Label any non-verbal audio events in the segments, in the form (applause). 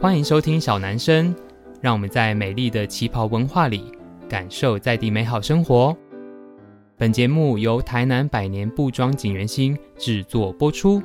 欢迎收听小男生，让我们在美丽的旗袍文化里感受在地美好生活。本节目由台南百年布庄锦源兴制作播出。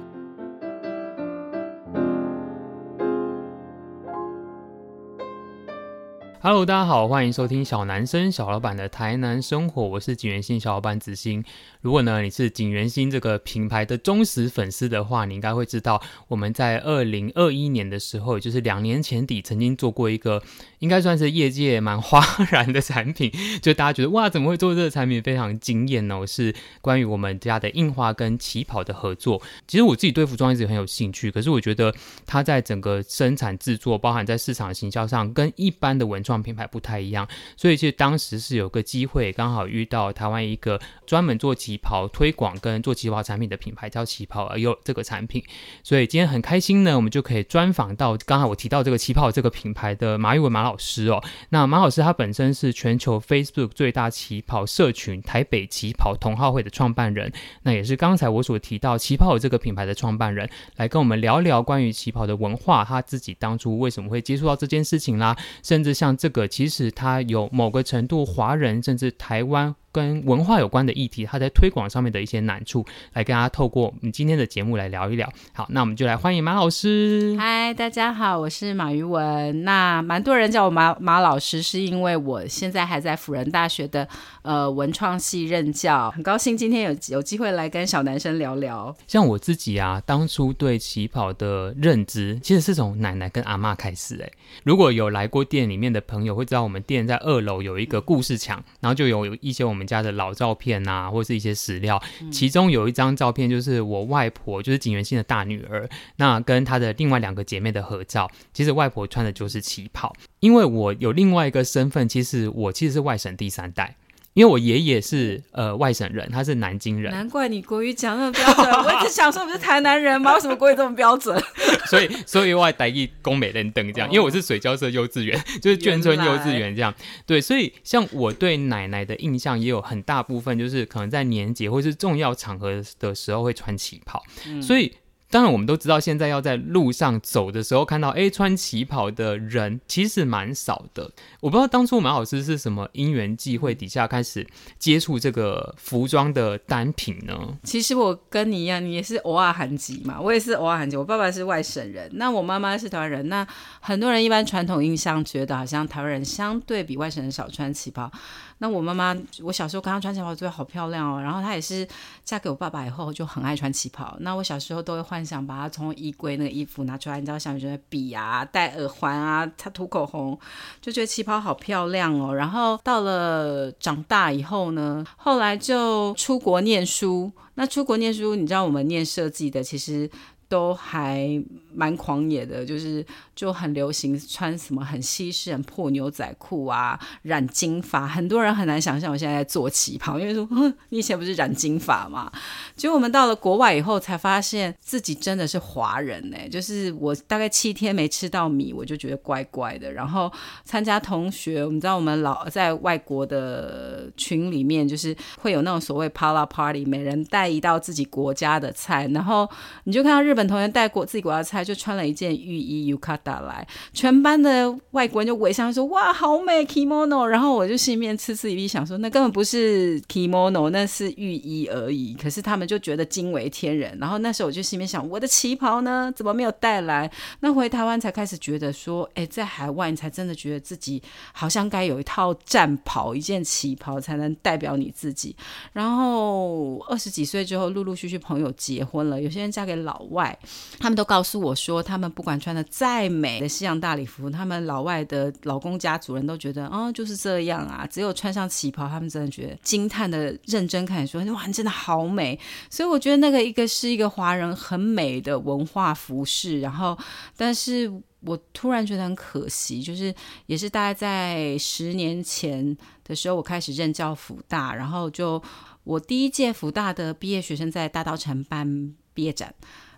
Hello，大家好，欢迎收听小男生小老板的台南生活，我是景元星小老板子欣。如果呢你是景元星这个品牌的忠实粉丝的话，你应该会知道我们在二零二一年的时候，就是两年前底，曾经做过一个应该算是业界蛮哗 (laughs) 然的产品，(laughs) 就大家觉得哇，怎么会做这个产品，非常惊艳呢？是关于我们家的印花跟旗袍的合作。其实我自己对服装一直很有兴趣，可是我觉得它在整个生产制作，包含在市场行销上，跟一般的文创品牌不太一样，所以其实当时是有个机会，刚好遇到台湾一个专门做旗袍推广跟做旗袍产品的品牌叫旗袍，而有这个产品，所以今天很开心呢，我们就可以专访到刚才我提到这个旗袍这个品牌的马玉文马老老师哦。那马老师他本身是全球 Facebook 最大旗袍社群台北旗袍同好会的创办人，那也是刚才我所提到旗袍这个品牌的创办人，来跟我们聊聊关于旗袍的文化，他自己当初为什么会接触到这件事情啦，甚至像这个。其实他有某个程度华人甚至台湾。跟文化有关的议题，他在推广上面的一些难处，来跟大家透过我们今天的节目来聊一聊。好，那我们就来欢迎马老师。嗨，大家好，我是马玉文。那蛮多人叫我马马老师，是因为我现在还在辅仁大学的呃文创系任教。很高兴今天有有机会来跟小男生聊聊。像我自己啊，当初对旗袍的认知，其实是从奶奶跟阿妈开始。哎，如果有来过店里面的朋友会知道，我们店在二楼有一个故事墙，然后就有有一些我们。家的老照片啊，或是一些史料，其中有一张照片，就是我外婆，就是景元信的大女儿，那跟她的另外两个姐妹的合照。其实外婆穿的就是旗袍，因为我有另外一个身份，其实我其实是外省第三代。因为我爷爷是呃外省人，他是南京人，难怪你国语讲那么标准。(laughs) 我一直想说，不是台南人吗？为什么国语这么标准？(laughs) 所以，所以我还台语工美人等这样，因为我是水交社幼稚园，(laughs) 就是眷村幼稚园这样。对，所以像我对奶奶的印象也有很大部分，就是可能在年节或是重要场合的时候会穿旗袍，嗯、所以。当然，我们都知道，现在要在路上走的时候看到，哎，穿旗袍的人其实蛮少的。我不知道当初马老师是什么因缘际会底下开始接触这个服装的单品呢？其实我跟你一样，你也是偶尔韩籍嘛，我也是偶尔韩籍。我爸爸是外省人，那我妈妈是台湾人。那很多人一般传统印象觉得，好像台湾人相对比外省人少穿旗袍。那我妈妈，我小时候看她穿旗袍，觉得好漂亮哦。然后她也是嫁给我爸爸以后，就很爱穿旗袍。那我小时候都会换想把它从衣柜那个衣服拿出来，你知道，像觉得笔啊、戴耳环啊、她涂口红，就觉得旗袍好漂亮哦。然后到了长大以后呢，后来就出国念书。那出国念书，你知道我们念设计的，其实都还。蛮狂野的，就是就很流行穿什么很西式、很破牛仔裤啊，染金发，很多人很难想象我现在在做旗袍，因为说，你以前不是染金发吗？结果我们到了国外以后，才发现自己真的是华人呢、就是我大概七天没吃到米，我就觉得怪怪的。然后参加同学，我们知道我们老在外国的群里面，就是会有那种所谓 Pala Party，每人带一道自己国家的菜，然后你就看到日本同学带过自己国家的菜。就穿了一件浴衣 yuka 来，全班的外国人就围上说：“哇，好美 kimono！” 然后我就心里面嗤嗤以鼻，想说：“那根本不是 kimono，那是浴衣而已。”可是他们就觉得惊为天人。然后那时候我就心里面想：“我的旗袍呢？怎么没有带来？”那回台湾才开始觉得说：“哎，在海外你才真的觉得自己好像该有一套战袍，一件旗袍才能代表你自己。”然后二十几岁之后，陆陆续续朋友结婚了，有些人嫁给老外，他们都告诉我。说他们不管穿的再美的西洋大礼服，他们老外的老公家族人都觉得，哦，就是这样啊。只有穿上旗袍，他们真的觉得惊叹的认真看，说哇，你真的好美。所以我觉得那个一个是一个华人很美的文化服饰，然后，但是我突然觉得很可惜，就是也是大概在十年前的时候，我开始任教辅大，然后就我第一届辅大的毕业学生在大稻埕办毕业展。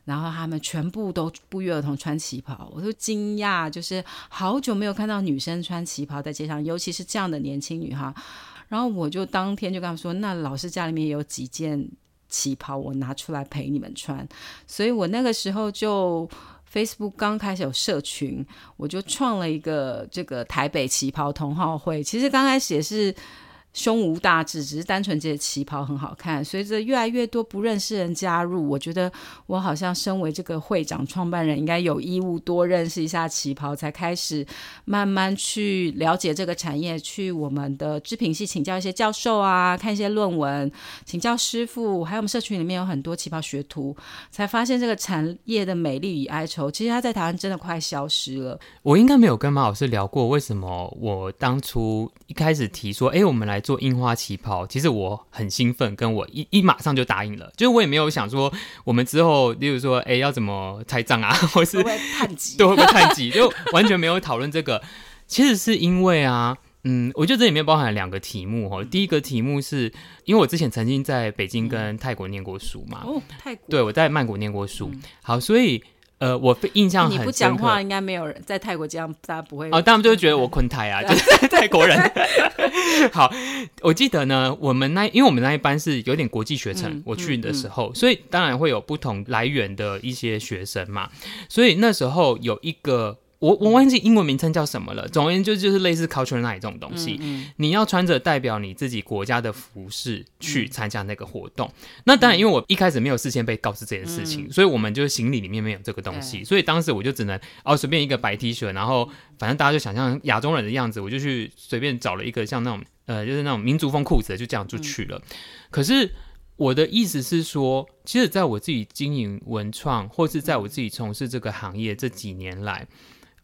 然后他们全部都不约而同穿旗袍，我都惊讶，就是好久没有看到女生穿旗袍在街上，尤其是这样的年轻女孩。然后我就当天就跟他们说，那老师家里面有几件旗袍，我拿出来陪你们穿。所以我那个时候就。Facebook 刚开始有社群，我就创了一个这个台北旗袍同好会。其实刚开始也是。胸无大志，只是单纯觉得旗袍很好看。随着越来越多不认识人加入，我觉得我好像身为这个会长、创办人，应该有义务多认识一下旗袍，才开始慢慢去了解这个产业。去我们的织品系请教一些教授啊，看一些论文，请教师傅，还有我们社群里面有很多旗袍学徒，才发现这个产业的美丽与哀愁。其实它在台湾真的快消失了。我应该没有跟马老师聊过，为什么我当初一开始提说，哎，我们来。做樱花旗袍，其实我很兴奋，跟我一一马上就答应了。就是我也没有想说，我们之后，例如说，哎，要怎么拆账啊，(laughs) 或是会探级，对，会不会探级，就完全没有讨论这个。其实是因为啊，嗯，我觉得这里面包含了两个题目哈。第一个题目是因为我之前曾经在北京跟泰国念过书嘛，哦，泰国，对，我在曼谷念过书，好，所以。呃，我印象很。你不讲话，应该没有人在泰国这样，大家不会。哦，他们就会觉得我昆泰啊，(laughs) 就是泰国人。(laughs) 好，我记得呢，我们那因为我们那一班是有点国际学程，嗯、我去的时候，嗯嗯、所以当然会有不同来源的一些学生嘛，所以那时候有一个。我我忘记英文名称叫什么了。总而言之，就是类似 culture night 这种东西，嗯嗯、你要穿着代表你自己国家的服饰去参加那个活动。嗯、那当然，因为我一开始没有事先被告知这件事情，嗯、所以我们就是行李里面没有这个东西，嗯、所以当时我就只能哦随便一个白 T 恤，然后反正大家就想象亚洲人的样子，我就去随便找了一个像那种呃就是那种民族风裤子，就这样就去了。嗯、可是我的意思是说，其实在我自己经营文创，或是在我自己从事这个行业这几年来。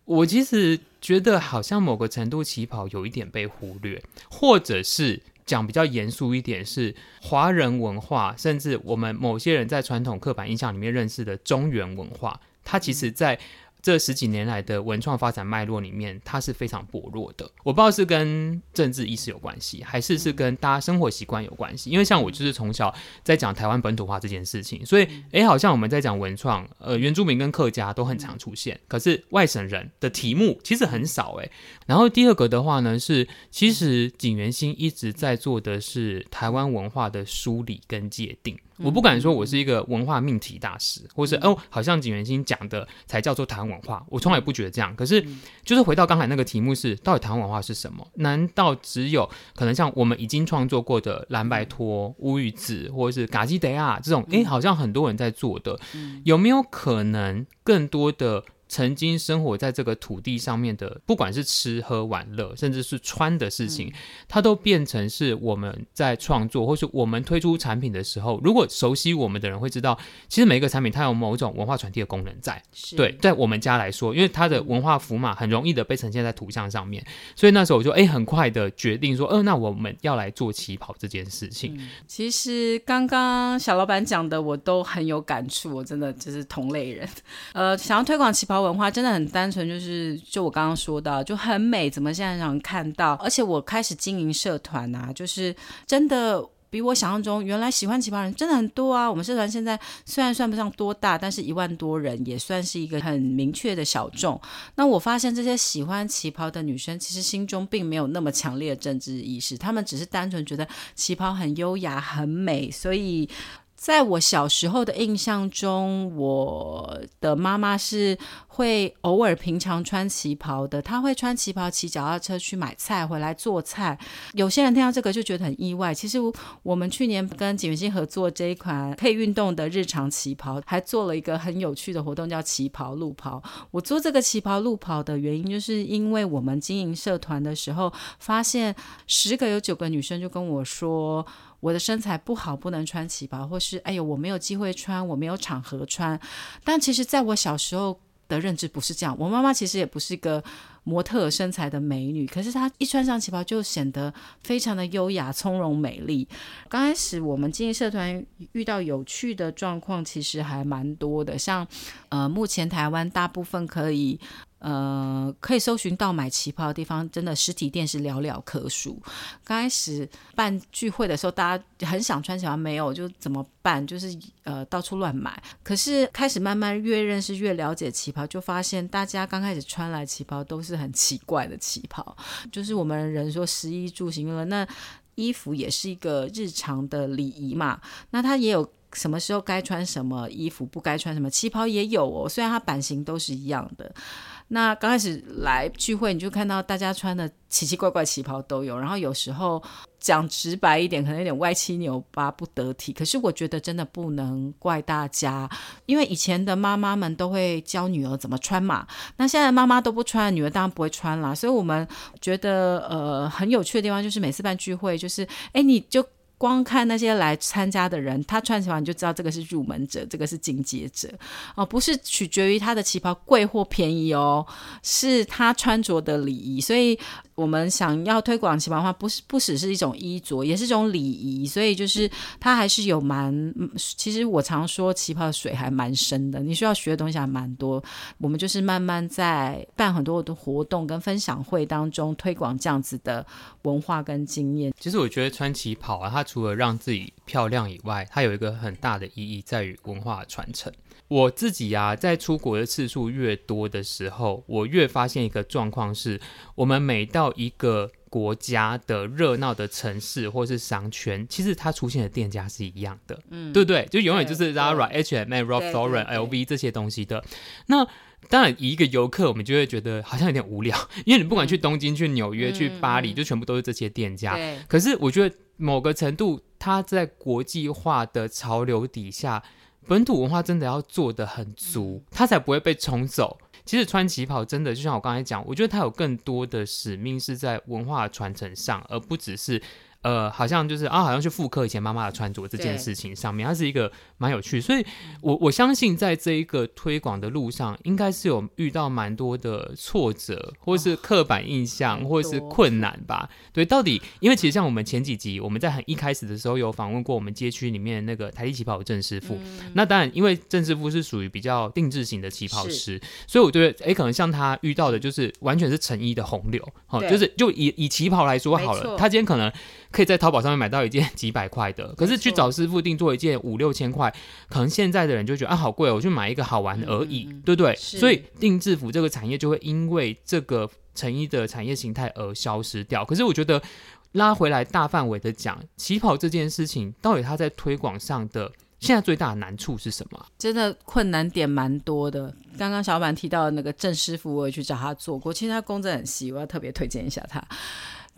我其实觉得，好像某个程度旗袍有一点被忽略，或者是讲比较严肃一点，是华人文化，甚至我们某些人在传统刻板印象里面认识的中原文化，它其实，在。这十几年来的文创发展脉络里面，它是非常薄弱的。我不知道是跟政治意识有关系，还是是跟大家生活习惯有关系。因为像我就是从小在讲台湾本土化这件事情，所以诶，好像我们在讲文创，呃，原住民跟客家都很常出现，可是外省人的题目其实很少诶。然后第二个的话呢，是其实景元兴一直在做的是台湾文化的梳理跟界定。我不敢说我是一个文化命题大师，或是哦，好像景元星讲的才叫做台湾文化，我从来不觉得这样。可是，就是回到刚才那个题目是，到底台湾文化是什么？难道只有可能像我们已经创作过的蓝白托、乌鱼子，或者是嘎基德亚这种？诶，好像很多人在做的，有没有可能更多的？曾经生活在这个土地上面的，不管是吃喝玩乐，甚至是穿的事情，嗯、它都变成是我们在创作，或是我们推出产品的时候，如果熟悉我们的人会知道，其实每一个产品它有某种文化传递的功能在。对，在我们家来说，因为它的文化符码很容易的被呈现在图像上面，所以那时候我就哎很快的决定说，呃，那我们要来做旗袍这件事情。嗯、其实刚刚小老板讲的，我都很有感触，我真的就是同类人。呃，想要推广旗袍。文化真的很单纯，就是就我刚刚说到，就很美，怎么现在让人看到？而且我开始经营社团啊，就是真的比我想象中原来喜欢旗袍人真的很多啊。我们社团现在虽然算不上多大，但是一万多人也算是一个很明确的小众。那我发现这些喜欢旗袍的女生，其实心中并没有那么强烈的政治意识，她们只是单纯觉得旗袍很优雅、很美，所以。在我小时候的印象中，我的妈妈是会偶尔平常穿旗袍的。她会穿旗袍骑脚踏车去买菜，回来做菜。有些人听到这个就觉得很意外。其实我们去年跟锦源兴合作这一款可以运动的日常旗袍，还做了一个很有趣的活动，叫旗袍路跑。我做这个旗袍路跑的原因，就是因为我们经营社团的时候，发现十个有九个女生就跟我说。我的身材不好，不能穿旗袍，或是哎呦，我没有机会穿，我没有场合穿。但其实，在我小时候的认知不是这样。我妈妈其实也不是一个模特身材的美女，可是她一穿上旗袍就显得非常的优雅、从容、美丽。刚开始我们经营社团遇到有趣的状况，其实还蛮多的。像呃，目前台湾大部分可以。呃，可以搜寻到买旗袍的地方，真的实体店是寥寥可数。刚开始办聚会的时候，大家很想穿旗袍，没有就怎么办？就是呃到处乱买。可是开始慢慢越认识越了解旗袍，就发现大家刚开始穿来旗袍都是很奇怪的旗袍，就是我们人说食衣住行乐，那衣服也是一个日常的礼仪嘛。那它也有。什么时候该穿什么衣服，不该穿什么。旗袍也有哦，虽然它版型都是一样的。那刚开始来聚会，你就看到大家穿的奇奇怪怪旗袍都有，然后有时候讲直白一点，可能有点歪七扭八、不得体。可是我觉得真的不能怪大家，因为以前的妈妈们都会教女儿怎么穿嘛。那现在妈妈都不穿，女儿当然不会穿啦。所以我们觉得呃很有趣的地方就是每次办聚会，就是哎你就。光看那些来参加的人，他穿旗袍你就知道这个是入门者，这个是进阶者哦，不是取决于他的旗袍贵或便宜哦，是他穿着的礼仪，所以。我们想要推广旗袍的话，不是不只是一种衣着，也是一种礼仪，所以就是它还是有蛮，其实我常说旗袍的水还蛮深的，你需要学的东西还蛮多。我们就是慢慢在办很多的活动跟分享会当中推广这样子的文化跟经验。其实我觉得穿旗袍啊，它除了让自己漂亮以外，它有一个很大的意义在于文化传承。我自己啊，在出国的次数越多的时候，我越发现一个状况是，我们每到一个国家的热闹的城市或是商圈，其实它出现的店家是一样的，嗯，对不对？就永远就是 Zara、H&M、Ralph Lauren、LV 这些东西的。那当然，以一个游客，我们就会觉得好像有点无聊，因为你不管去东京、去纽约、去巴黎，就全部都是这些店家。可是我觉得某个程度，它在国际化的潮流底下。本土文化真的要做的很足，它才不会被冲走。其实穿旗袍真的就像我刚才讲，我觉得它有更多的使命是在文化传承上，而不只是。呃，好像就是啊，好像去复刻以前妈妈的穿着这件事情上面，它是一个蛮有趣，所以我我相信在这一个推广的路上，应该是有遇到蛮多的挫折，或是刻板印象，哦、或是困难吧。对，到底因为其实像我们前几集，我们在很一开始的时候有访问过我们街区里面那个台地旗袍的郑师傅，嗯、那当然因为郑师傅是属于比较定制型的旗袍师，所以我觉得哎，可能像他遇到的就是完全是成衣的洪流，好，就是就以以旗袍来说好了，他今天可能。可以在淘宝上面买到一件 (laughs) 几百块的，可是去找师傅定做一件五六千块，可能现在的人就觉得啊好贵哦，我去买一个好玩而已，嗯、对不对？所以定制服这个产业就会因为这个成衣的产业形态而消失掉。可是我觉得拉回来大范围的讲，旗袍这件事情到底它在推广上的现在最大的难处是什么？真的困难点蛮多的。刚刚小板提到的那个郑师傅，我也去找他做过，其实他工作很细，我要特别推荐一下他。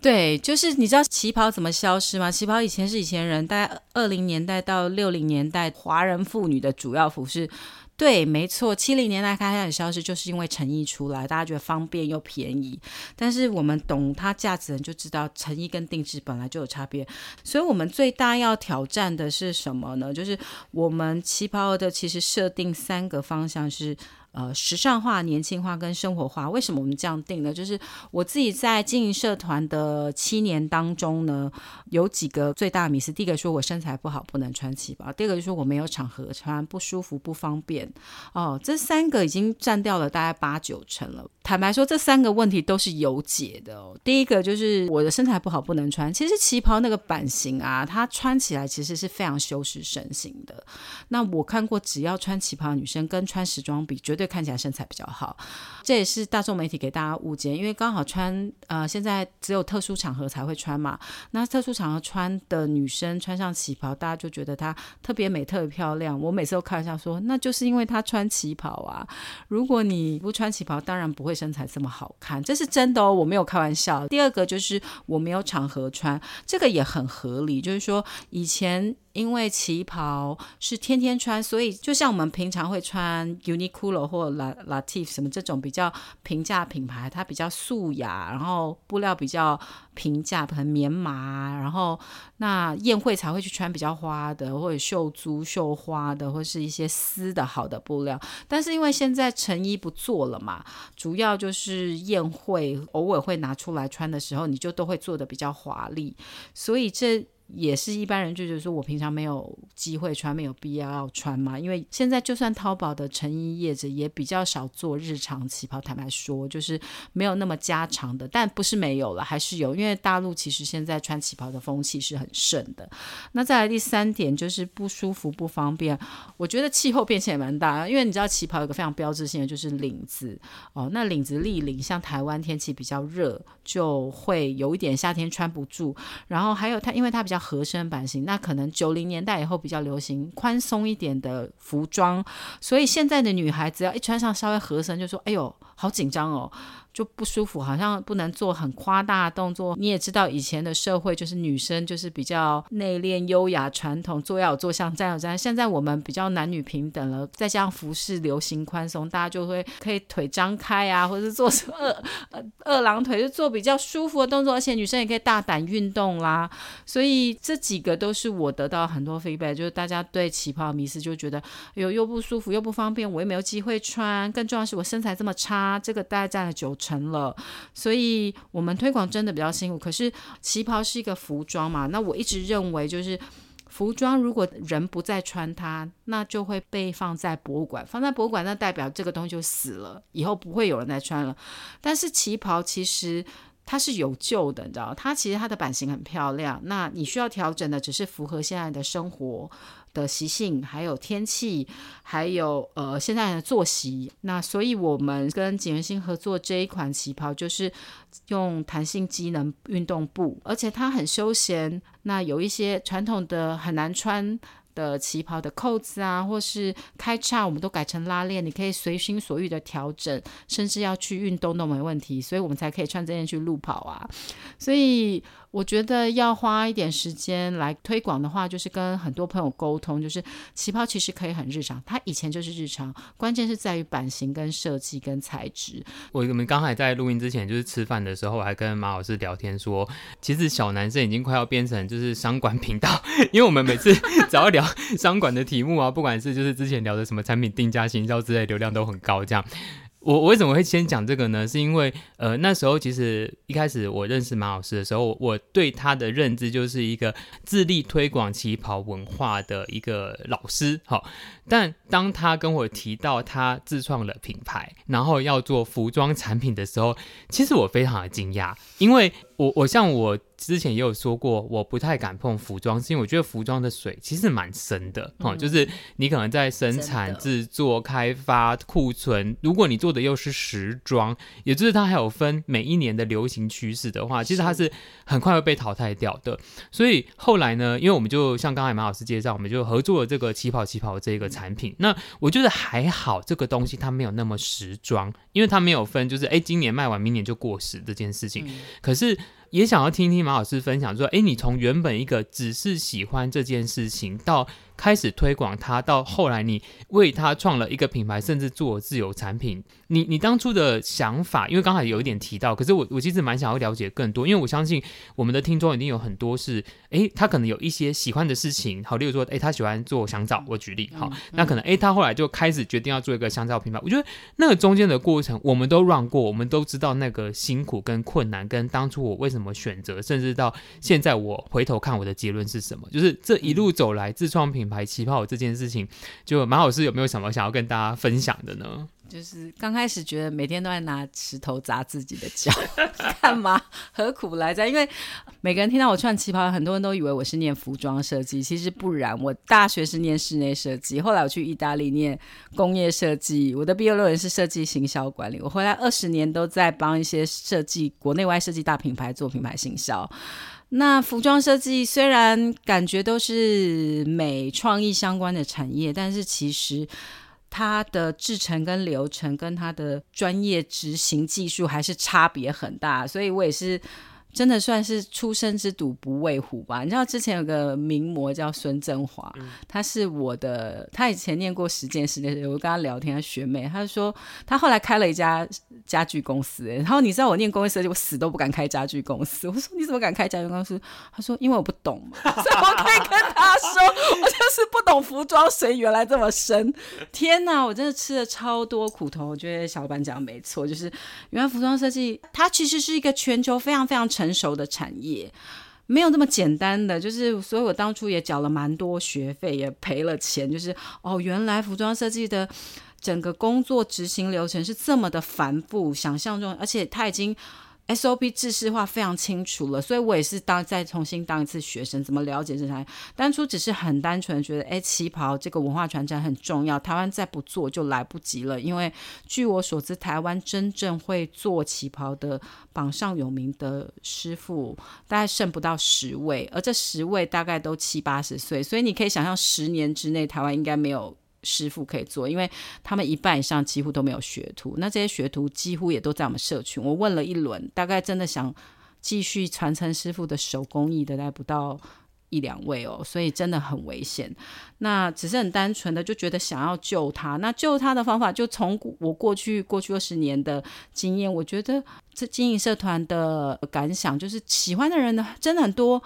对，就是你知道旗袍怎么消失吗？旗袍以前是以前人，大概二零年代到六零年代华人妇女的主要服饰。对，没错，七零年代开始消失，就是因为成衣出来，大家觉得方便又便宜。但是我们懂它价值的人就知道，成衣跟定制本来就有差别。所以，我们最大要挑战的是什么呢？就是我们旗袍的其实设定三个方向是。呃，时尚化、年轻化跟生活化，为什么我们这样定呢？就是我自己在经营社团的七年当中呢，有几个最大的迷思。第一个说我身材不好，不能穿旗袍；第二个就说我没有场合穿，不舒服、不方便。哦，这三个已经占掉了大概八九成了。坦白说，这三个问题都是有解的哦。第一个就是我的身材不好，不能穿。其实旗袍那个版型啊，它穿起来其实是非常修饰身形的。那我看过，只要穿旗袍的女生跟穿时装比，绝对。看起来身材比较好，这也是大众媒体给大家误解，因为刚好穿呃，现在只有特殊场合才会穿嘛。那特殊场合穿的女生穿上旗袍，大家就觉得她特别美、特别漂亮。我每次都开玩笑说，那就是因为她穿旗袍啊。如果你不穿旗袍，当然不会身材这么好看，这是真的哦，我没有开玩笑。第二个就是我没有场合穿，这个也很合理，就是说以前。因为旗袍是天天穿，所以就像我们平常会穿 Uniqlo 或 La Latif 什么这种比较平价品牌，它比较素雅，然后布料比较平价，可能棉麻，然后那宴会才会去穿比较花的，或者绣珠、绣花的，或是一些丝的好的布料。但是因为现在成衣不做了嘛，主要就是宴会偶尔会拿出来穿的时候，你就都会做的比较华丽，所以这。也是一般人就觉得说，我平常没有机会穿，没有必要要穿嘛。因为现在就算淘宝的成衣业者也比较少做日常旗袍，坦白说，就是没有那么家常的。但不是没有了，还是有。因为大陆其实现在穿旗袍的风气是很盛的。那再来第三点就是不舒服、不方便。我觉得气候变迁也蛮大，因为你知道旗袍有个非常标志性的就是领子哦，那领子立领，像台湾天气比较热，就会有一点夏天穿不住。然后还有它，因为它比较合身版型，那可能九零年代以后比较流行宽松一点的服装，所以现在的女孩子要一穿上稍微合身，就说：“哎呦，好紧张哦。”就不舒服，好像不能做很夸大的动作。你也知道，以前的社会就是女生就是比较内敛、优雅、传统，坐要有坐相，站有站。现在我们比较男女平等了，再加上服饰流行宽松，大家就会可以腿张开啊，或者是做什么二二郎腿，就做比较舒服的动作。而且女生也可以大胆运动啦。所以这几个都是我得到很多 feedback，就是大家对旗袍迷思就觉得，哎呦又不舒服又不方便，我又没有机会穿。更重要是我身材这么差，这个大概占了九。成了，所以我们推广真的比较辛苦。可是旗袍是一个服装嘛，那我一直认为就是服装，如果人不再穿它，那就会被放在博物馆。放在博物馆，那代表这个东西就死了，以后不会有人再穿了。但是旗袍其实它是有救的，你知道，它其实它的版型很漂亮。那你需要调整的只是符合现在的生活的习性，还有天气，还有呃现在的作息，那所以我们跟锦源星合作这一款旗袍，就是用弹性机能运动布，而且它很休闲。那有一些传统的很难穿的旗袍的扣子啊，或是开叉，我们都改成拉链，你可以随心所欲的调整，甚至要去运动都没问题，所以我们才可以穿这件去路跑啊，所以。我觉得要花一点时间来推广的话，就是跟很多朋友沟通，就是旗袍其实可以很日常，它以前就是日常，关键是在于版型跟设计跟材质。我我们刚才在录音之前，就是吃饭的时候，我还跟马老师聊天说，其实小男生已经快要变成就是商管频道，(laughs) 因为我们每次 (laughs) 只要聊商管的题目啊，不管是就是之前聊的什么产品定价、行销之类，流量都很高，这样。我我为什么会先讲这个呢？是因为呃那时候其实一开始我认识马老师的时候，我对他的认知就是一个致力推广旗袍文化的一个老师。好，但当他跟我提到他自创了品牌，然后要做服装产品的时候，其实我非常的惊讶，因为我我像我。之前也有说过，我不太敢碰服装，是因为我觉得服装的水其实蛮深的，嗯，就是你可能在生产、制作、开发、库存，如果你做的又是时装，也就是它还有分每一年的流行趋势的话，其实它是很快会被淘汰掉的。所以后来呢，因为我们就像刚才马老师介绍，我们就合作了这个旗袍旗袍这个产品。那我觉得还好，这个东西它没有那么时装，因为它没有分，就是哎，今年卖完，明年就过时这件事情。可是。也想要听听马老师分享，说，哎，你从原本一个只是喜欢这件事情到。开始推广它，到后来你为它创了一个品牌，甚至做自有产品。你你当初的想法，因为刚才有一点提到，可是我我其实蛮想要了解更多，因为我相信我们的听众一定有很多是，诶，他可能有一些喜欢的事情，好，例如说，诶，他喜欢做香皂，我举例，好，那可能，诶，他后来就开始决定要做一个香皂品牌。我觉得那个中间的过程，我们都 run 过，我们都知道那个辛苦跟困难，跟当初我为什么选择，甚至到现在我回头看我的结论是什么，就是这一路走来自创品。品牌旗袍这件事情，就马老师有没有什么想要跟大家分享的呢？就是刚开始觉得每天都在拿石头砸自己的脚，(laughs) 干嘛？何苦来哉？因为每个人听到我穿旗袍，很多人都以为我是念服装设计，其实不然。我大学是念室内设计，后来我去意大利念工业设计，我的毕业论文是设计行销管理。我回来二十年都在帮一些设计国内外设计大品牌做品牌行销。那服装设计虽然感觉都是美创意相关的产业，但是其实它的制成跟流程跟它的专业执行技术还是差别很大，所以我也是。真的算是初生之犊不畏虎吧？你知道之前有个名模叫孙振华，他是我的，他以前念过实践实践，我跟他聊天，他学妹，他就说他后来开了一家家具公司，然后你知道我念工业设计，我死都不敢开家具公司。我说你怎么敢开家具公司？他说因为我不懂嘛，(laughs) 所以我可以跟他说，我就是不服装，水原来这么深。天哪，我真的吃了超多苦头。我觉得小老板讲的没错，就是原来服装设计它其实是一个全球非常非常成。成熟的产业没有那么简单的，就是所以我当初也缴了蛮多学费，也赔了钱。就是哦，原来服装设计的整个工作执行流程是这么的繁复，想象中，而且它已经 SOP 制式化非常清楚了，所以我也是当再重新当一次学生，怎么了解这台？当初只是很单纯的觉得，哎，旗袍这个文化传承很重要，台湾再不做就来不及了。因为据我所知，台湾真正会做旗袍的榜上有名的师傅，大概剩不到十位，而这十位大概都七八十岁，所以你可以想象，十年之内台湾应该没有。师傅可以做，因为他们一半以上几乎都没有学徒，那这些学徒几乎也都在我们社群。我问了一轮，大概真的想继续传承师傅的手工艺的，大概不到一两位哦，所以真的很危险。那只是很单纯的就觉得想要救他，那救他的方法就从我过去过去二十年的经验，我觉得这经营社团的感想就是喜欢的人呢真的很多。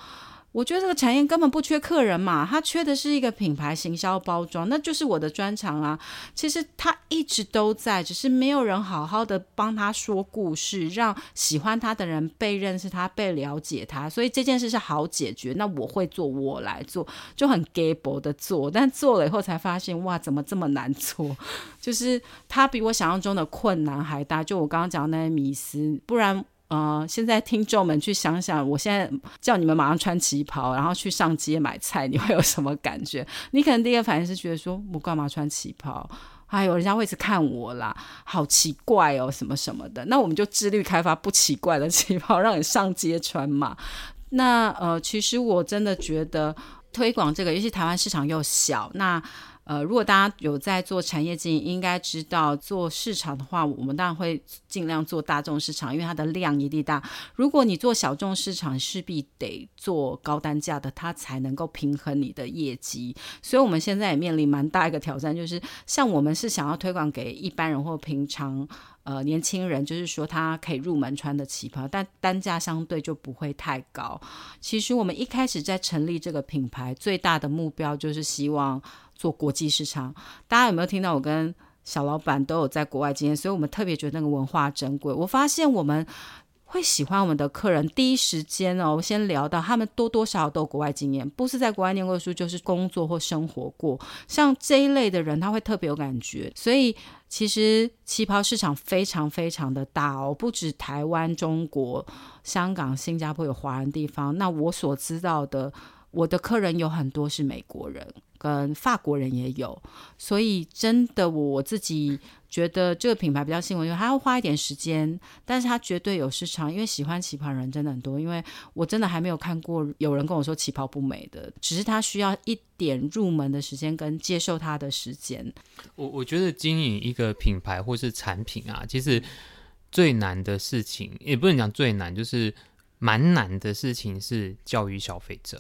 我觉得这个产业根本不缺客人嘛，它缺的是一个品牌行销包装，那就是我的专长啊。其实它一直都在，只是没有人好好的帮他说故事，让喜欢他的人被认识他、被了解他。所以这件事是好解决，那我会做，我来做，就很 gable 的做。但做了以后才发现，哇，怎么这么难做？(laughs) 就是它比我想象中的困难还大。就我刚刚讲的那些迷思，不然。呃，现在听众们去想想，我现在叫你们马上穿旗袍，然后去上街买菜，你会有什么感觉？你可能第一个反应是觉得说，我干嘛穿旗袍？还有人家会一直看我啦，好奇怪哦，什么什么的。那我们就致力开发不奇怪的旗袍，让你上街穿嘛。那呃，其实我真的觉得推广这个，尤其台湾市场又小，那。呃，如果大家有在做产业经营，应该知道做市场的话，我们当然会尽量做大众市场，因为它的量一定大。如果你做小众市场，势必得做高单价的，它才能够平衡你的业绩。所以我们现在也面临蛮大一个挑战，就是像我们是想要推广给一般人或平常呃年轻人，就是说他可以入门穿的旗袍，但单价相对就不会太高。其实我们一开始在成立这个品牌，最大的目标就是希望。做国际市场，大家有没有听到？我跟小老板都有在国外经验，所以我们特别觉得那个文化珍贵。我发现我们会喜欢我们的客人，第一时间哦，先聊到他们多多少少都有国外经验，不是在国外念过书，就是工作或生活过。像这一类的人，他会特别有感觉。所以其实旗袍市场非常非常的大哦，不止台湾、中国、香港、新加坡有华人地方。那我所知道的，我的客人有很多是美国人。跟法国人也有，所以真的我自己觉得这个品牌比较新颖，因为他要花一点时间，但是他绝对有市场，因为喜欢旗袍人真的很多。因为我真的还没有看过有人跟我说旗袍不美的，只是他需要一点入门的时间跟接受它的时间。我我觉得经营一个品牌或是产品啊，其实最难的事情也不能讲最难，就是蛮难的事情是教育消费者。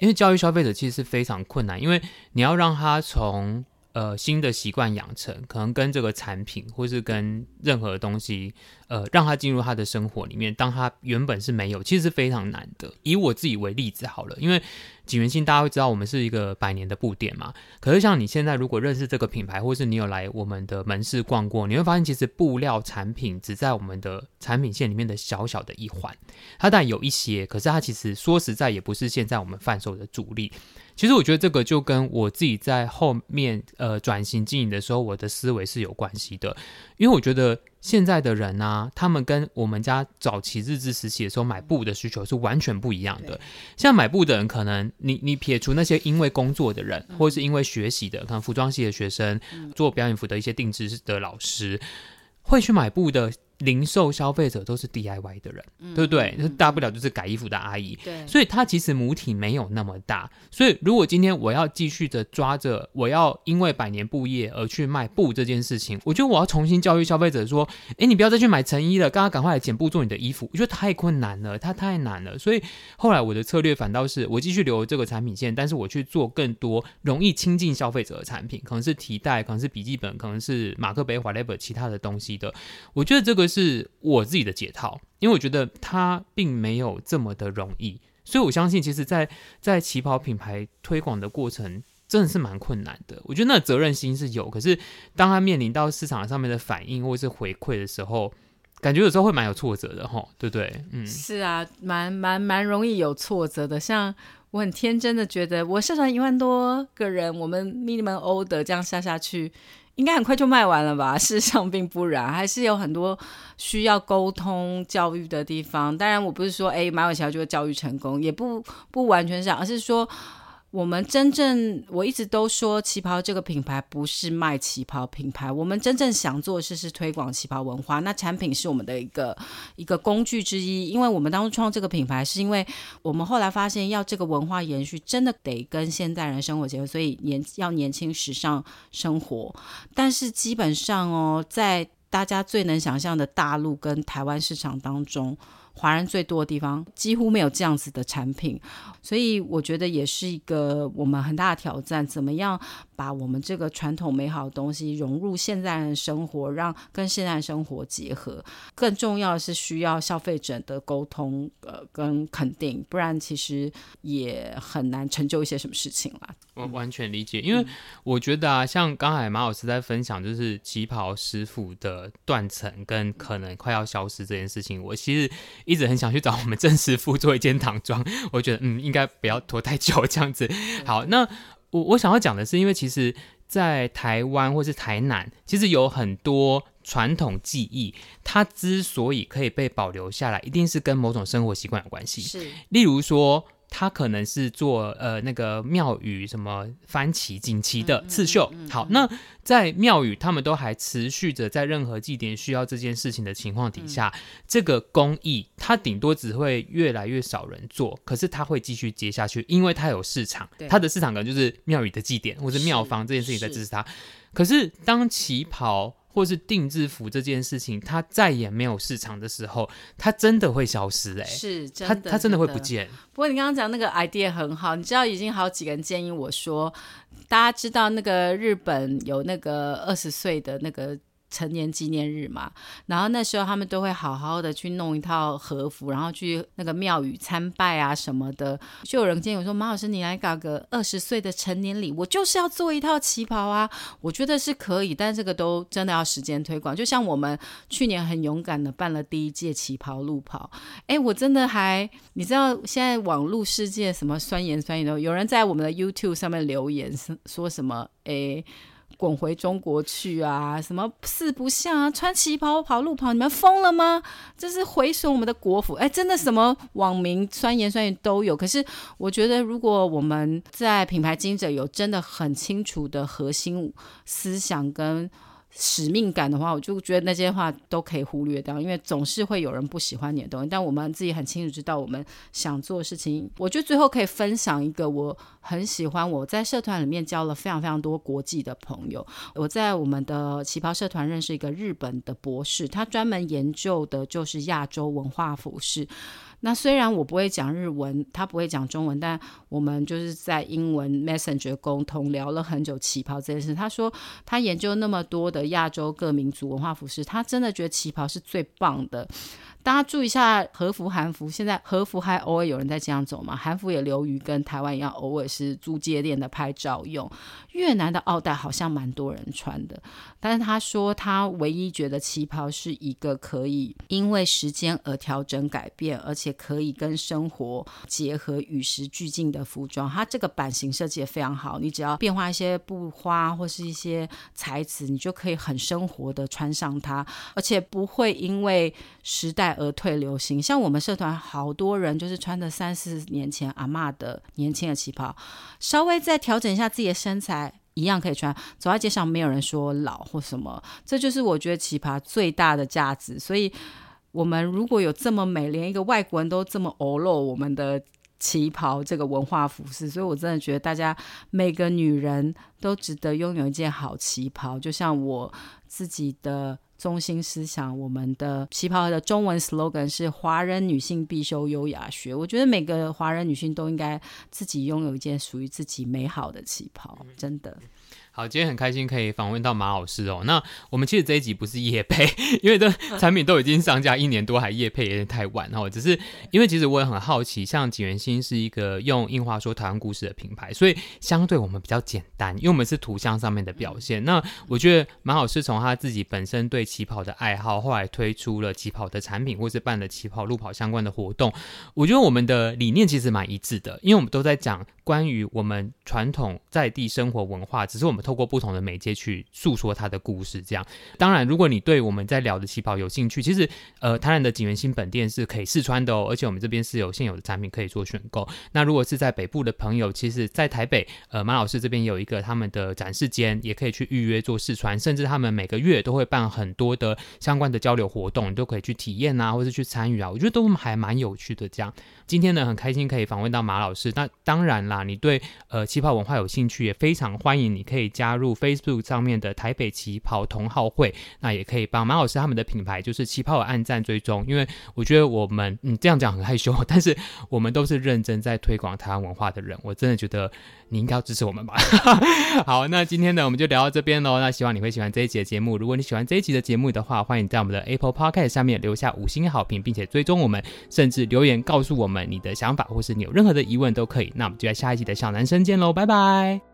因为教育消费者其实是非常困难，因为你要让他从呃新的习惯养成，可能跟这个产品或是跟任何东西。呃，让他进入他的生活里面，当他原本是没有，其实是非常难的。以我自己为例子好了，因为锦源兴大家会知道我们是一个百年的布店嘛。可是像你现在如果认识这个品牌，或是你有来我们的门市逛过，你会发现其实布料产品只在我们的产品线里面的小小的一环。它当然有一些，可是它其实说实在也不是现在我们贩售的主力。其实我觉得这个就跟我自己在后面呃转型经营的时候，我的思维是有关系的，因为我觉得。现在的人呢、啊，他们跟我们家早期日治时期的时候买布的需求是完全不一样的。像买布的人，可能你你撇除那些因为工作的人，或者是因为学习的，可能服装系的学生，做表演服的一些定制的老师，会去买布的。零售消费者都是 DIY 的人，嗯、对不对？那、大不了就是改衣服的阿姨。对，所以他其实母体没有那么大。所以如果今天我要继续的抓着，我要因为百年布业而去卖布这件事情，我觉得我要重新教育消费者说：哎，你不要再去买成衣了，刚刚赶快来剪布做你的衣服。我觉得太困难了，它太难了。所以后来我的策略反倒是我继续留这个产品线，但是我去做更多容易亲近消费者的产品，可能是提袋，可能是笔记本，可能是马克杯、whatever 其他的东西的。我觉得这个。是我自己的解套，因为我觉得它并没有这么的容易，所以我相信，其实在，在旗袍品牌推广的过程，真的是蛮困难的。我觉得那责任心是有，可是当他面临到市场上面的反应或者是回馈的时候，感觉有时候会蛮有挫折的，吼，对不对？嗯，是啊，蛮蛮蛮容易有挫折的。像我很天真的觉得，我社团一万多个人，我们 minimum order 这样下下去。应该很快就卖完了吧？(laughs) 事实上并不然，还是有很多需要沟通教育的地方。当然，我不是说哎买完旗袍就会教育成功，也不不完全是，而是说。我们真正，我一直都说旗袍这个品牌不是卖旗袍品牌，我们真正想做的事是推广旗袍文化。那产品是我们的一个一个工具之一，因为我们当初创这个品牌，是因为我们后来发现要这个文化延续，真的得跟现代人生活结合，所以年要年轻时尚生活。但是基本上哦，在大家最能想象的大陆跟台湾市场当中。华人最多的地方几乎没有这样子的产品，所以我觉得也是一个我们很大的挑战。怎么样把我们这个传统美好的东西融入现在人的生活，让跟现在生活结合？更重要的是需要消费者的沟通，呃，跟肯定，不然其实也很难成就一些什么事情啦。我完全理解，因为我觉得啊，像刚才马老师在分享，就是旗袍师傅的断层跟可能快要消失这件事情，我其实。一直很想去找我们郑师傅做一件唐装，(laughs) 我觉得嗯，应该不要拖太久这样子。好，那我我想要讲的是，因为其实，在台湾或是台南，其实有很多传统技艺，它之所以可以被保留下来，一定是跟某种生活习惯有关系。是，例如说。他可能是做呃那个庙宇什么幡旗锦旗的刺绣。好，那在庙宇他们都还持续着在任何祭典需要这件事情的情况底下，嗯、这个工艺它顶多只会越来越少人做，可是它会继续接下去，因为它有市场，它的市场可能就是庙宇的祭典或者庙方这件事情在支持它。可是当旗袍或是定制服这件事情，它再也没有市场的时候，它真的会消失哎、欸，是，真的它它真的会不见。不过你刚刚讲那个 idea 很好，你知道已经好几个人建议我说，大家知道那个日本有那个二十岁的那个。成年纪念日嘛，然后那时候他们都会好好的去弄一套和服，然后去那个庙宇参拜啊什么的。就有人建议我说：“马老师，你来搞个二十岁的成年礼，我就是要做一套旗袍啊。”我觉得是可以，但这个都真的要时间推广。就像我们去年很勇敢的办了第一届旗袍路跑，哎，我真的还你知道现在网络世界什么酸言酸语都有人在我们的 YouTube 上面留言说什么哎。滚回中国去啊！什么四不像啊？穿旗袍跑路跑，你们疯了吗？这是毁损我们的国服！哎，真的什么网民酸言酸语都有。可是我觉得，如果我们在品牌经营者有真的很清楚的核心思想跟。使命感的话，我就觉得那些话都可以忽略掉，因为总是会有人不喜欢你的东西。但我们自己很清楚知道我们想做的事情。我觉得最后可以分享一个我很喜欢，我在社团里面交了非常非常多国际的朋友。我在我们的旗袍社团认识一个日本的博士，他专门研究的就是亚洲文化服饰。那虽然我不会讲日文，他不会讲中文，但我们就是在英文 Messenger 沟通，聊了很久旗袍这件事。他说他研究那么多的亚洲各民族文化服饰，他真的觉得旗袍是最棒的。大家注意一下和服、韩服，现在和服还偶尔有人在这样走嘛？韩服也流于跟台湾一样，偶尔是租街店的拍照用。越南的奥黛好像蛮多人穿的，但是他说他唯一觉得旗袍是一个可以因为时间而调整改变，而且可以跟生活结合、与时俱进的服装。它这个版型设计也非常好，你只要变化一些布花或是一些材质，你就可以很生活的穿上它，而且不会因为时代。而退流行，像我们社团好多人就是穿的三四年前阿嬷的年轻的旗袍，稍微再调整一下自己的身材，一样可以穿。走在街上没有人说老或什么，这就是我觉得旗袍最大的价值。所以，我们如果有这么美，连一个外国人都这么欧露我们的旗袍这个文化服饰，所以我真的觉得大家每个女人都值得拥有一件好旗袍，就像我自己的。中心思想，我们的旗袍的中文 slogan 是“华人女性必修优雅学”。我觉得每个华人女性都应该自己拥有一件属于自己美好的旗袍，真的。好，今天很开心可以访问到马老师哦。那我们其实这一集不是夜配，(laughs) 因为这产品都已经上架一年多，还夜配有点太晚哦。只是因为其实我也很好奇，像景元星是一个用印花说台湾故事的品牌，所以相对我们比较简单，因为我们是图像上面的表现。那我觉得马老师从他自己本身对旗袍的爱好，后来推出了旗袍的产品，或是办了旗袍路跑相关的活动，我觉得我们的理念其实蛮一致的，因为我们都在讲。关于我们传统在地生活文化，只是我们透过不同的媒介去诉说它的故事。这样，当然，如果你对我们在聊的旗袍有兴趣，其实呃，台南的景元新本店是可以试穿的哦，而且我们这边是有现有的产品可以做选购。那如果是在北部的朋友，其实在台北呃马老师这边有一个他们的展示间，也可以去预约做试穿，甚至他们每个月都会办很多的相关的交流活动，你都可以去体验啊，或是去参与啊，我觉得都还蛮有趣的。这样，今天呢很开心可以访问到马老师。那当然啦，你对呃旗袍文化有兴趣，也非常欢迎你可以加入 Facebook 上面的台北旗袍同好会，那也可以帮马老师他们的品牌就是旗袍按赞追踪，因为我觉得我们嗯这样讲很害羞，(laughs) 但是我们都是认真在推广台湾文化的人，我真的觉得你应该要支持我们吧。(laughs) 好，那今天呢我们就聊到这边喽。那希望你会喜欢这一集的节目。如果你喜欢这一集的节目的话，欢迎在我们的 Apple Podcast 下面留下五星好评，并且追踪我们，甚至留言告诉我们你的想法，或是你有任何的疑问都可以。那我们就在下下一集的小男生见喽，拜拜。